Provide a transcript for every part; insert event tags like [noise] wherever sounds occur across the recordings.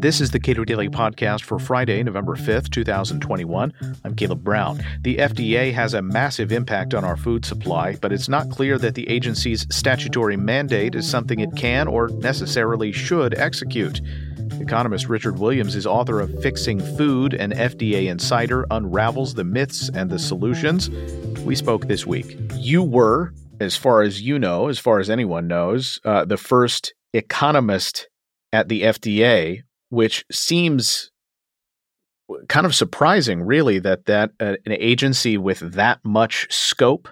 This is the Cato Daily Podcast for Friday, November 5th, 2021. I'm Caleb Brown. The FDA has a massive impact on our food supply, but it's not clear that the agency's statutory mandate is something it can or necessarily should execute. Economist Richard Williams is author of Fixing Food, an FDA insider unravels the myths and the solutions. We spoke this week. You were, as far as you know, as far as anyone knows, uh, the first economist at the FDA which seems kind of surprising, really, that that uh, an agency with that much scope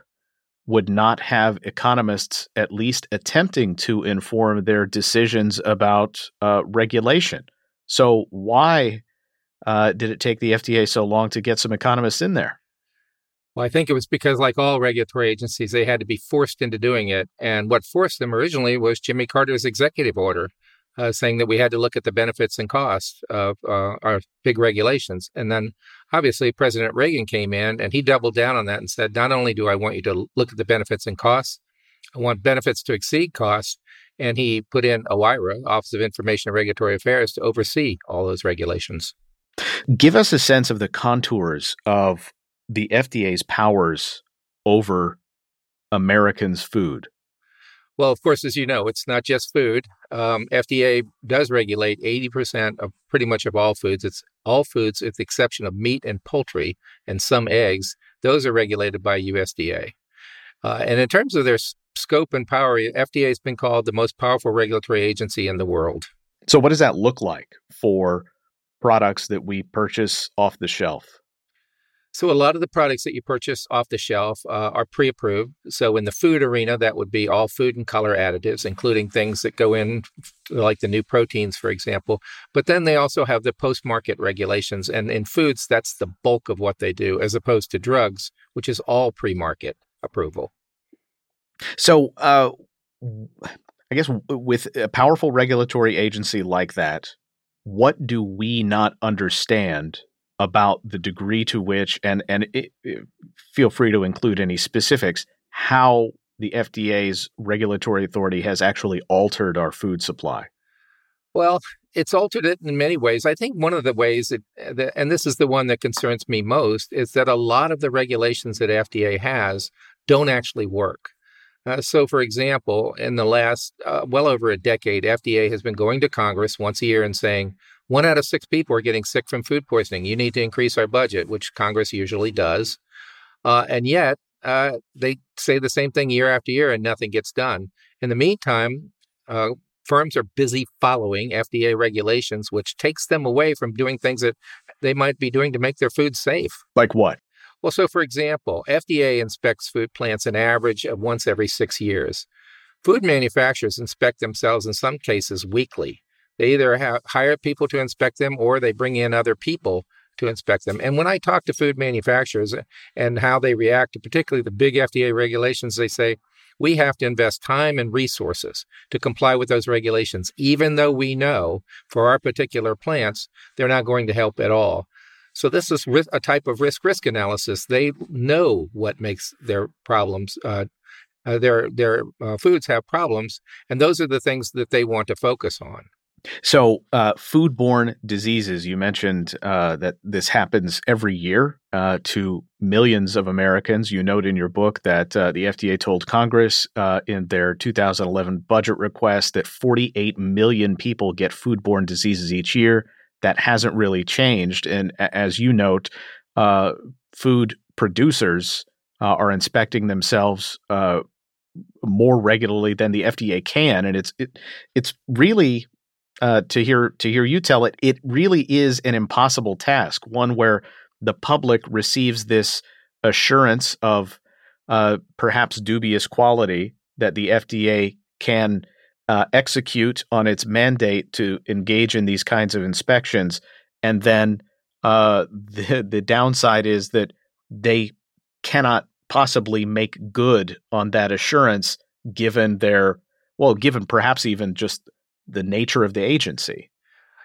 would not have economists at least attempting to inform their decisions about uh, regulation. So, why uh, did it take the FDA so long to get some economists in there? Well, I think it was because, like all regulatory agencies, they had to be forced into doing it. And what forced them originally was Jimmy Carter's executive order uh, saying that we had to look at the benefits and costs of uh, our big regulations. And then obviously President Reagan came in and he doubled down on that and said, not only do I want you to look at the benefits and costs, I want benefits to exceed costs. And he put in OIRA, Office of Information and Regulatory Affairs, to oversee all those regulations. Give us a sense of the contours of the FDA's powers over Americans' food. Well, of course, as you know, it's not just food. Um, FDA does regulate 80% of pretty much of all foods. It's all foods, with the exception of meat and poultry and some eggs. Those are regulated by USDA. Uh, and in terms of their scope and power, FDA has been called the most powerful regulatory agency in the world. So, what does that look like for products that we purchase off the shelf? So, a lot of the products that you purchase off the shelf uh, are pre approved. So, in the food arena, that would be all food and color additives, including things that go in, like the new proteins, for example. But then they also have the post market regulations. And in foods, that's the bulk of what they do, as opposed to drugs, which is all pre market approval. So, uh, I guess with a powerful regulatory agency like that, what do we not understand about the degree to which, and and it, it, feel free to include any specifics, how the FDA's regulatory authority has actually altered our food supply. Well, it's altered it in many ways. I think one of the ways, that, and this is the one that concerns me most, is that a lot of the regulations that FDA has don't actually work. Uh, so, for example, in the last uh, well over a decade, FDA has been going to Congress once a year and saying, one out of six people are getting sick from food poisoning. You need to increase our budget, which Congress usually does. Uh, and yet, uh, they say the same thing year after year and nothing gets done. In the meantime, uh, firms are busy following FDA regulations, which takes them away from doing things that they might be doing to make their food safe. Like what? Well, so for example, FDA inspects food plants an average of once every six years. Food manufacturers inspect themselves in some cases weekly. They either have, hire people to inspect them or they bring in other people to inspect them. And when I talk to food manufacturers and how they react to particularly the big FDA regulations, they say, we have to invest time and resources to comply with those regulations, even though we know for our particular plants, they're not going to help at all. So this is a type of risk risk analysis. They know what makes their problems, uh, uh, their their uh, foods have problems, and those are the things that they want to focus on. So, uh, foodborne diseases, you mentioned uh, that this happens every year uh, to millions of Americans. You note in your book that uh, the FDA told Congress uh, in their 2011 budget request that 48 million people get foodborne diseases each year. That hasn't really changed. And as you note, uh, food producers are inspecting themselves more regularly than the FDA can, and it's it, it's really uh, to hear to hear you tell it, it really is an impossible task. One where the public receives this assurance of uh, perhaps dubious quality that the FDA can uh, execute on its mandate to engage in these kinds of inspections, and then uh, [laughs] the the downside is that they cannot possibly make good on that assurance given their well, given perhaps even just the nature of the agency.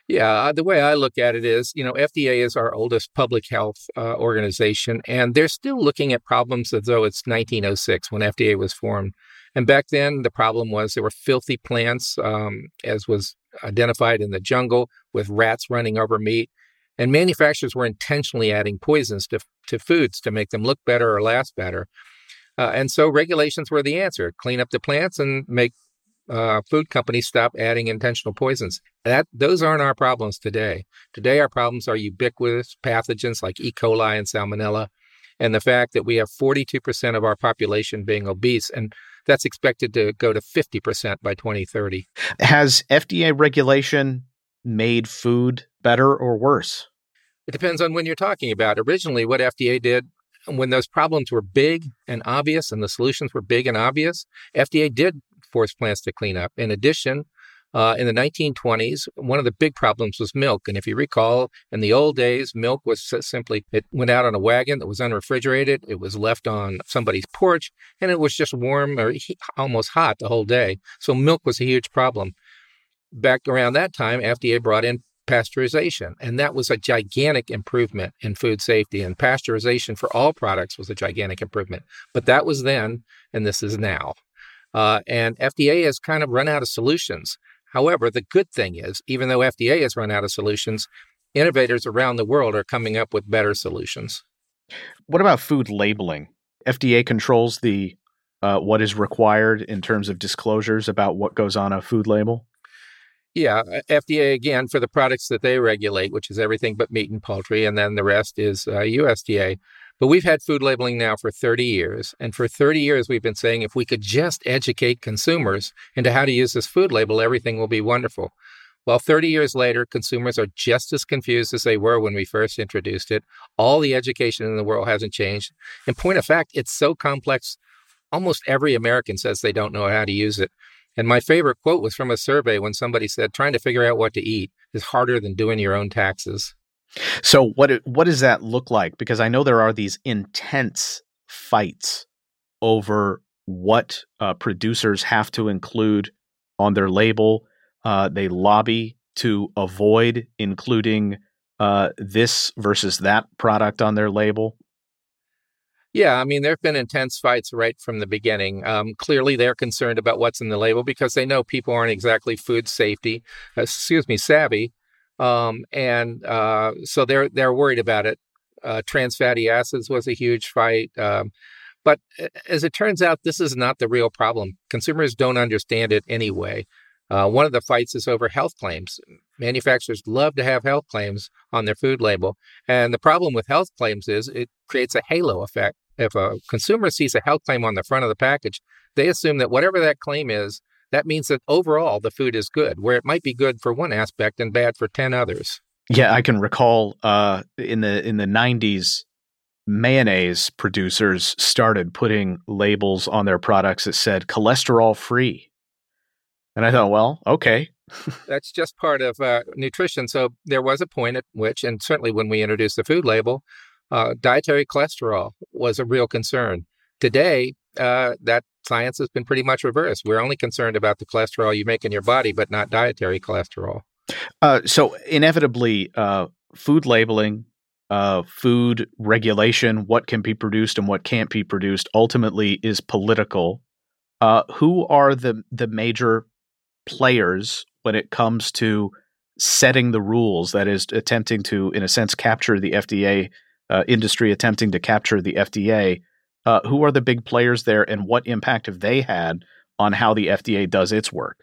Yeah, the way I look at it is, you know, FDA is our oldest public health uh, organization, and they're still looking at problems as though it's 1906 when FDA was formed. And back then, the problem was there were filthy plants, um, as was identified in the jungle with rats running over meat. And manufacturers were intentionally adding poisons to, to foods to make them look better or last better. Uh, and so regulations were the answer clean up the plants and make uh, food companies stop adding intentional poisons. That those aren't our problems today. Today, our problems are ubiquitous pathogens like E. coli and Salmonella, and the fact that we have 42% of our population being obese, and that's expected to go to 50% by 2030. Has FDA regulation made food better or worse? It depends on when you're talking about. Originally, what FDA did when those problems were big and obvious and the solutions were big and obvious, FDA did force plants to clean up. In addition, uh, in the 1920s, one of the big problems was milk. And if you recall, in the old days, milk was simply, it went out on a wagon that was unrefrigerated. It was left on somebody's porch and it was just warm or he- almost hot the whole day. So milk was a huge problem. Back around that time, FDA brought in pasteurization. And that was a gigantic improvement in food safety. And pasteurization for all products was a gigantic improvement. But that was then, and this is now. Uh, and FDA has kind of run out of solutions. However, the good thing is, even though FDA has run out of solutions, innovators around the world are coming up with better solutions. What about food labeling? FDA controls the uh, what is required in terms of disclosures about what goes on a food label. Yeah, uh, FDA again for the products that they regulate, which is everything but meat and poultry, and then the rest is uh, USDA. But we've had food labeling now for 30 years. And for 30 years, we've been saying if we could just educate consumers into how to use this food label, everything will be wonderful. Well, 30 years later, consumers are just as confused as they were when we first introduced it. All the education in the world hasn't changed. In point of fact, it's so complex, almost every American says they don't know how to use it. And my favorite quote was from a survey when somebody said, trying to figure out what to eat is harder than doing your own taxes. So what what does that look like? Because I know there are these intense fights over what uh, producers have to include on their label. Uh, they lobby to avoid including uh, this versus that product on their label. Yeah, I mean, there have been intense fights right from the beginning. Um, clearly, they're concerned about what's in the label because they know people aren't exactly food safety, excuse me, savvy. Um, and uh, so they're they're worried about it. Uh, trans fatty acids was a huge fight. Um, but as it turns out, this is not the real problem. Consumers don't understand it anyway. Uh, one of the fights is over health claims. Manufacturers love to have health claims on their food label. And the problem with health claims is it creates a halo effect. If a consumer sees a health claim on the front of the package, they assume that whatever that claim is, that means that overall the food is good, where it might be good for one aspect and bad for 10 others. Yeah, I can recall uh, in the in the 90s mayonnaise producers started putting labels on their products that said cholesterol free. And I thought, well, okay. [laughs] That's just part of uh, nutrition. So there was a point at which, and certainly when we introduced the food label, uh, dietary cholesterol was a real concern. Today, uh, that science has been pretty much reversed. We're only concerned about the cholesterol you make in your body, but not dietary cholesterol. Uh, so, inevitably, uh, food labeling, uh, food regulation, what can be produced and what can't be produced, ultimately is political. Uh, who are the the major players when it comes to setting the rules? That is, attempting to, in a sense, capture the FDA uh, industry, attempting to capture the FDA uh, who are the big players there, and what impact have they had on how the FDA does its work?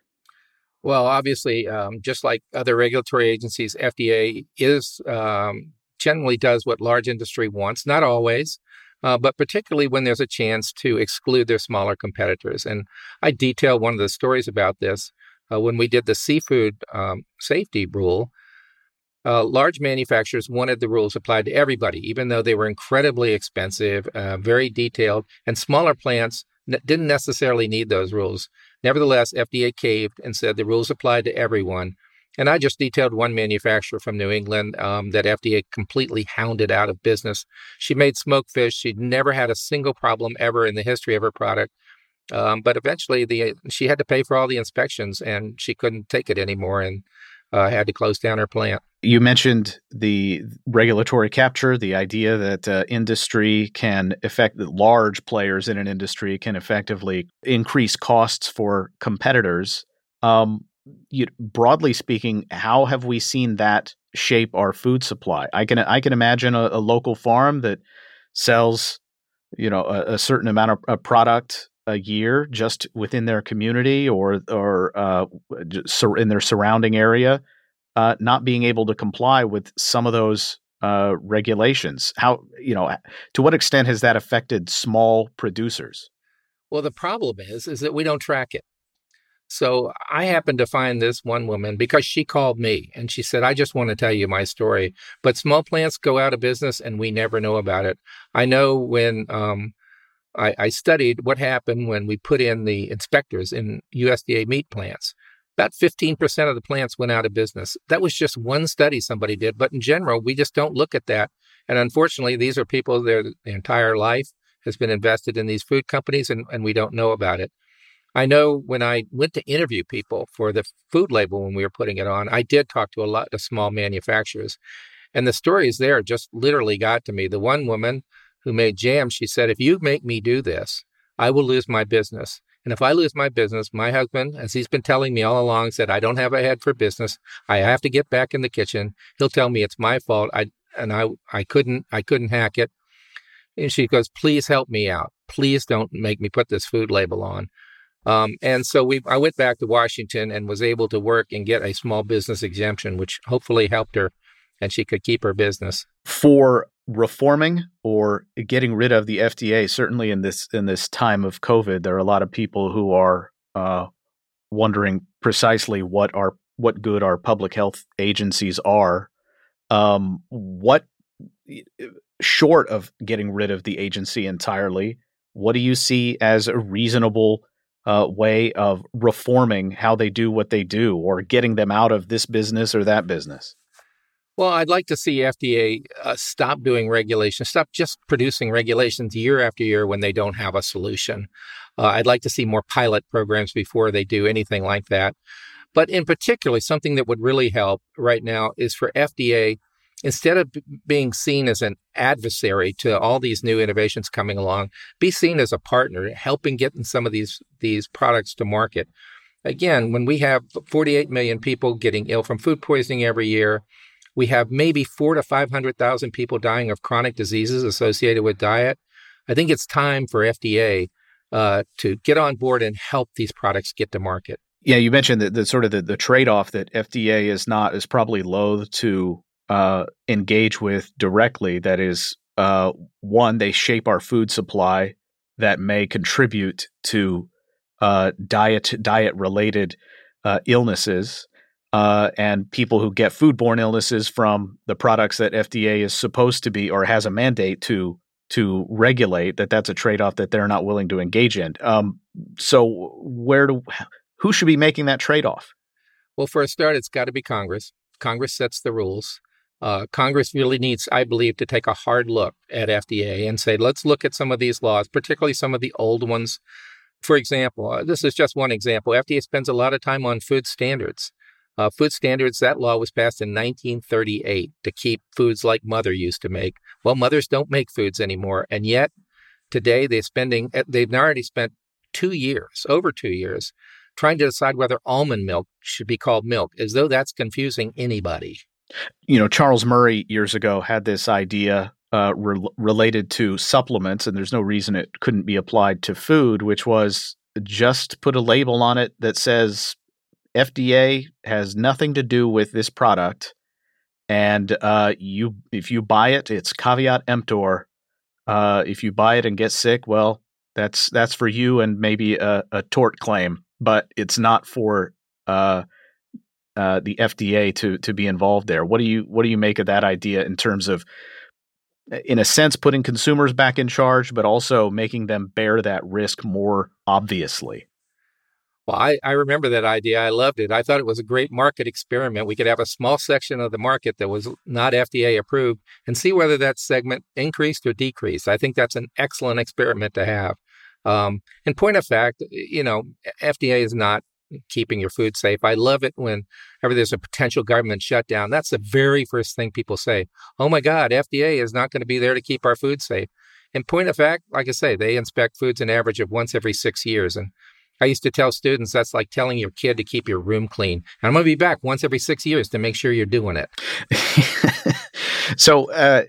Well, obviously, um, just like other regulatory agencies, FDA is um, generally does what large industry wants. Not always, uh, but particularly when there's a chance to exclude their smaller competitors. And I detail one of the stories about this uh, when we did the seafood um, safety rule. Uh, large manufacturers wanted the rules applied to everybody, even though they were incredibly expensive, uh, very detailed, and smaller plants n- didn't necessarily need those rules. Nevertheless, FDA caved and said the rules applied to everyone. And I just detailed one manufacturer from New England um, that FDA completely hounded out of business. She made smoked fish. She'd never had a single problem ever in the history of her product. Um, but eventually, the she had to pay for all the inspections, and she couldn't take it anymore, and uh, had to close down her plant. You mentioned the regulatory capture, the idea that uh, industry can affect large players in an industry can effectively increase costs for competitors. Um, you, broadly speaking, how have we seen that shape our food supply? I can I can imagine a, a local farm that sells, you know, a, a certain amount of a product a year just within their community or or uh, in their surrounding area, uh, not being able to comply with some of those uh, regulations. How you know to what extent has that affected small producers? Well, the problem is is that we don't track it. So I happened to find this one woman because she called me and she said, I just want to tell you my story. But small plants go out of business and we never know about it. I know when um, I, I, studied what happened when we put in the inspectors in USDA meat plants. About 15% of the plants went out of business. That was just one study somebody did. But in general, we just don't look at that. And unfortunately, these are people, their, their entire life has been invested in these food companies and, and we don't know about it. I know when I went to interview people for the food label when we were putting it on, I did talk to a lot of small manufacturers. And the stories there just literally got to me. The one woman who made jam, she said, If you make me do this, I will lose my business. And if I lose my business, my husband, as he's been telling me all along, said, I don't have a head for business. I have to get back in the kitchen. He'll tell me it's my fault. I and I I couldn't I couldn't hack it. And she goes, please help me out. Please don't make me put this food label on. Um, and so we, I went back to Washington and was able to work and get a small business exemption, which hopefully helped her and she could keep her business. For reforming or getting rid of the FDA, certainly in this in this time of COVID, there are a lot of people who are uh, wondering precisely what our what good our public health agencies are. Um, what short of getting rid of the agency entirely, what do you see as a reasonable uh, way of reforming how they do what they do or getting them out of this business or that business? Well, I'd like to see FDA uh, stop doing regulations, stop just producing regulations year after year when they don't have a solution. Uh, I'd like to see more pilot programs before they do anything like that. But in particular, something that would really help right now is for FDA instead of b- being seen as an adversary to all these new innovations coming along, be seen as a partner, helping getting some of these these products to market. Again, when we have 48 million people getting ill from food poisoning every year, we have maybe four to 500,000 people dying of chronic diseases associated with diet. I think it's time for FDA uh, to get on board and help these products get to market. Yeah, you mentioned that the sort of the, the trade off that FDA is not is probably loath to uh, engage with directly. That is, uh, one, they shape our food supply that may contribute to uh, diet diet related uh, illnesses. Uh, and people who get foodborne illnesses from the products that FDA is supposed to be or has a mandate to to regulate that that's a trade off that they're not willing to engage in. Um, so where do who should be making that trade off? Well, for a start, it's got to be Congress. Congress sets the rules. Uh, Congress really needs, I believe, to take a hard look at FDA and say, let's look at some of these laws, particularly some of the old ones. For example, uh, this is just one example. FDA spends a lot of time on food standards. Uh, food standards, that law was passed in 1938 to keep foods like mother used to make. Well, mothers don't make foods anymore. And yet, today they're spending, eh, they've already spent two years, over two years, trying to decide whether almond milk should be called milk, as though that's confusing anybody you know, Charles Murray years ago had this idea uh, re- related to supplements, and there's no reason it couldn't be applied to food, which was just put a label on it that says FDA has nothing to do with this product, and uh, you if you buy it, it's caveat emptor. Uh, if you buy it and get sick, well, that's that's for you and maybe a, a tort claim, but it's not for uh, uh, the FDA to to be involved there. What do you what do you make of that idea in terms of, in a sense, putting consumers back in charge, but also making them bear that risk more obviously? Well, I, I remember that idea. I loved it. I thought it was a great market experiment. We could have a small section of the market that was not FDA approved and see whether that segment increased or decreased. I think that's an excellent experiment to have. Um, in point of fact, you know, FDA is not keeping your food safe. I love it whenever there's a potential government shutdown. That's the very first thing people say. Oh my God, FDA is not going to be there to keep our food safe. In point of fact, like I say, they inspect foods an average of once every six years. And I used to tell students that's like telling your kid to keep your room clean. And I'm going to be back once every six years to make sure you're doing it. [laughs] so, uh,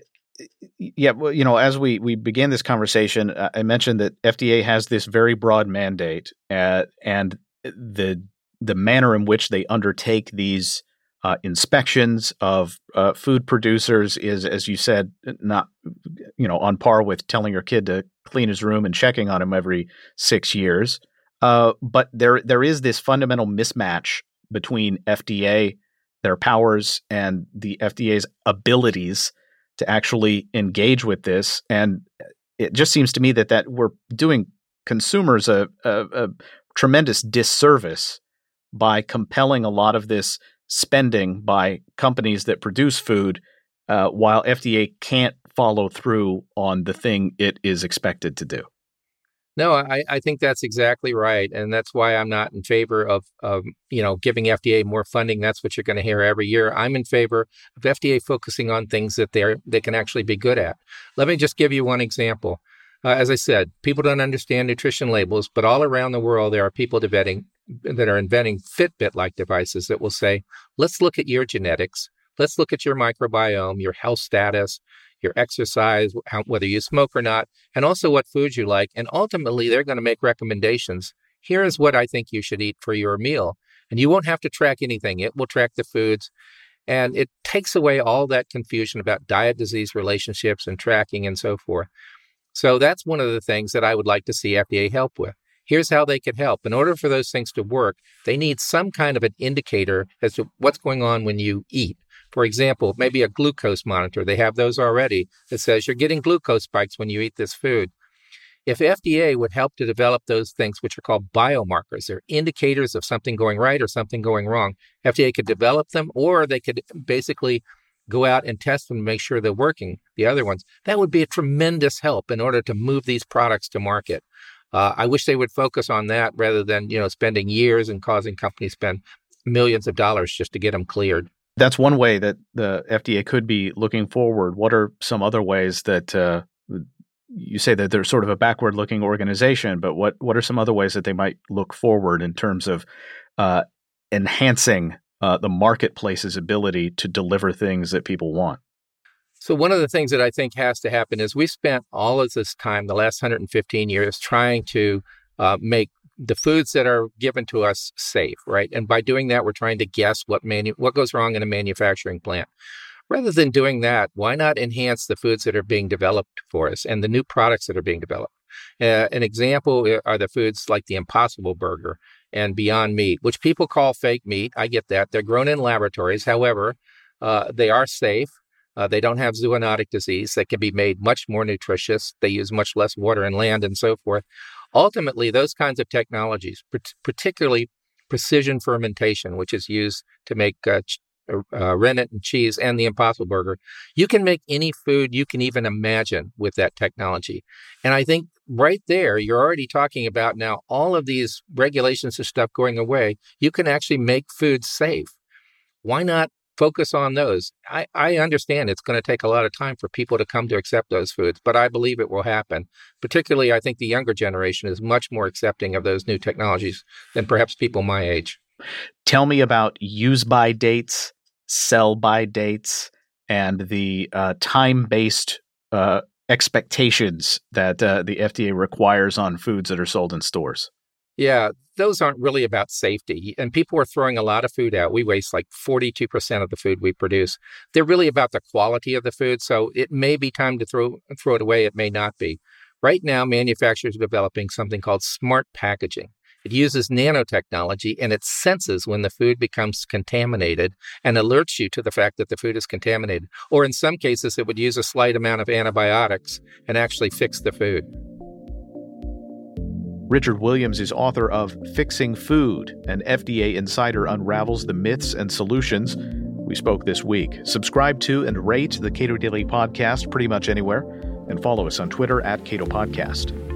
yeah, well, you know, as we we began this conversation, uh, I mentioned that FDA has this very broad mandate, uh, and the the manner in which they undertake these uh, inspections of uh, food producers is, as you said, not you know on par with telling your kid to clean his room and checking on him every six years. Uh, but there there is this fundamental mismatch between FDA, their powers, and the FDA's abilities to actually engage with this. And it just seems to me that that we're doing consumers a, a, a tremendous disservice by compelling a lot of this spending by companies that produce food, uh, while FDA can't follow through on the thing it is expected to do. No, I, I think that's exactly right, and that's why I'm not in favor of, of you know giving FDA more funding. That's what you're going to hear every year. I'm in favor of FDA focusing on things that they're, they can actually be good at. Let me just give you one example. Uh, as I said, people don't understand nutrition labels, but all around the world there are people debating, that are inventing Fitbit-like devices that will say, "Let's look at your genetics. Let's look at your microbiome, your health status, your exercise, how, whether you smoke or not, and also what foods you like. And ultimately, they're going to make recommendations. Here is what I think you should eat for your meal. And you won't have to track anything, it will track the foods. And it takes away all that confusion about diet disease relationships and tracking and so forth. So that's one of the things that I would like to see FDA help with. Here's how they could help. In order for those things to work, they need some kind of an indicator as to what's going on when you eat. For example, maybe a glucose monitor. They have those already that says you're getting glucose spikes when you eat this food. If FDA would help to develop those things, which are called biomarkers, they're indicators of something going right or something going wrong. FDA could develop them, or they could basically go out and test them to make sure they're working, the other ones. That would be a tremendous help in order to move these products to market. Uh, I wish they would focus on that rather than you know spending years and causing companies spend millions of dollars just to get them cleared. That's one way that the FDA could be looking forward. What are some other ways that uh, you say that they're sort of a backward looking organization, but what, what are some other ways that they might look forward in terms of uh, enhancing uh, the marketplace's ability to deliver things that people want? So, one of the things that I think has to happen is we spent all of this time, the last 115 years, trying to uh, make the foods that are given to us safe, right? And by doing that, we're trying to guess what manu- what goes wrong in a manufacturing plant. Rather than doing that, why not enhance the foods that are being developed for us and the new products that are being developed? Uh, an example uh, are the foods like the Impossible Burger and Beyond Meat, which people call fake meat. I get that. They're grown in laboratories. However, uh, they are safe. Uh, they don't have zoonotic disease. They can be made much more nutritious. They use much less water and land and so forth. Ultimately, those kinds of technologies, particularly precision fermentation, which is used to make uh, uh, uh, rennet and cheese and the Impossible Burger, you can make any food you can even imagine with that technology. And I think right there, you're already talking about now all of these regulations and stuff going away. You can actually make food safe. Why not focus on those. I, I understand it's going to take a lot of time for people to come to accept those foods, but I believe it will happen. Particularly, I think the younger generation is much more accepting of those new technologies than perhaps people my age. Tell me about use by dates, sell by dates, and the uh, time based uh, expectations that uh, the FDA requires on foods that are sold in stores. Yeah, those aren't really about safety. And people are throwing a lot of food out. We waste like 42% of the food we produce. They're really about the quality of the food. So it may be time to throw, throw it away. It may not be. Right now, manufacturers are developing something called smart packaging. It uses nanotechnology and it senses when the food becomes contaminated and alerts you to the fact that the food is contaminated. Or in some cases, it would use a slight amount of antibiotics and actually fix the food. Richard Williams is author of Fixing Food, an FDA insider unravels the myths and solutions. We spoke this week. Subscribe to and rate the Cato Daily Podcast pretty much anywhere, and follow us on Twitter at Cato Podcast.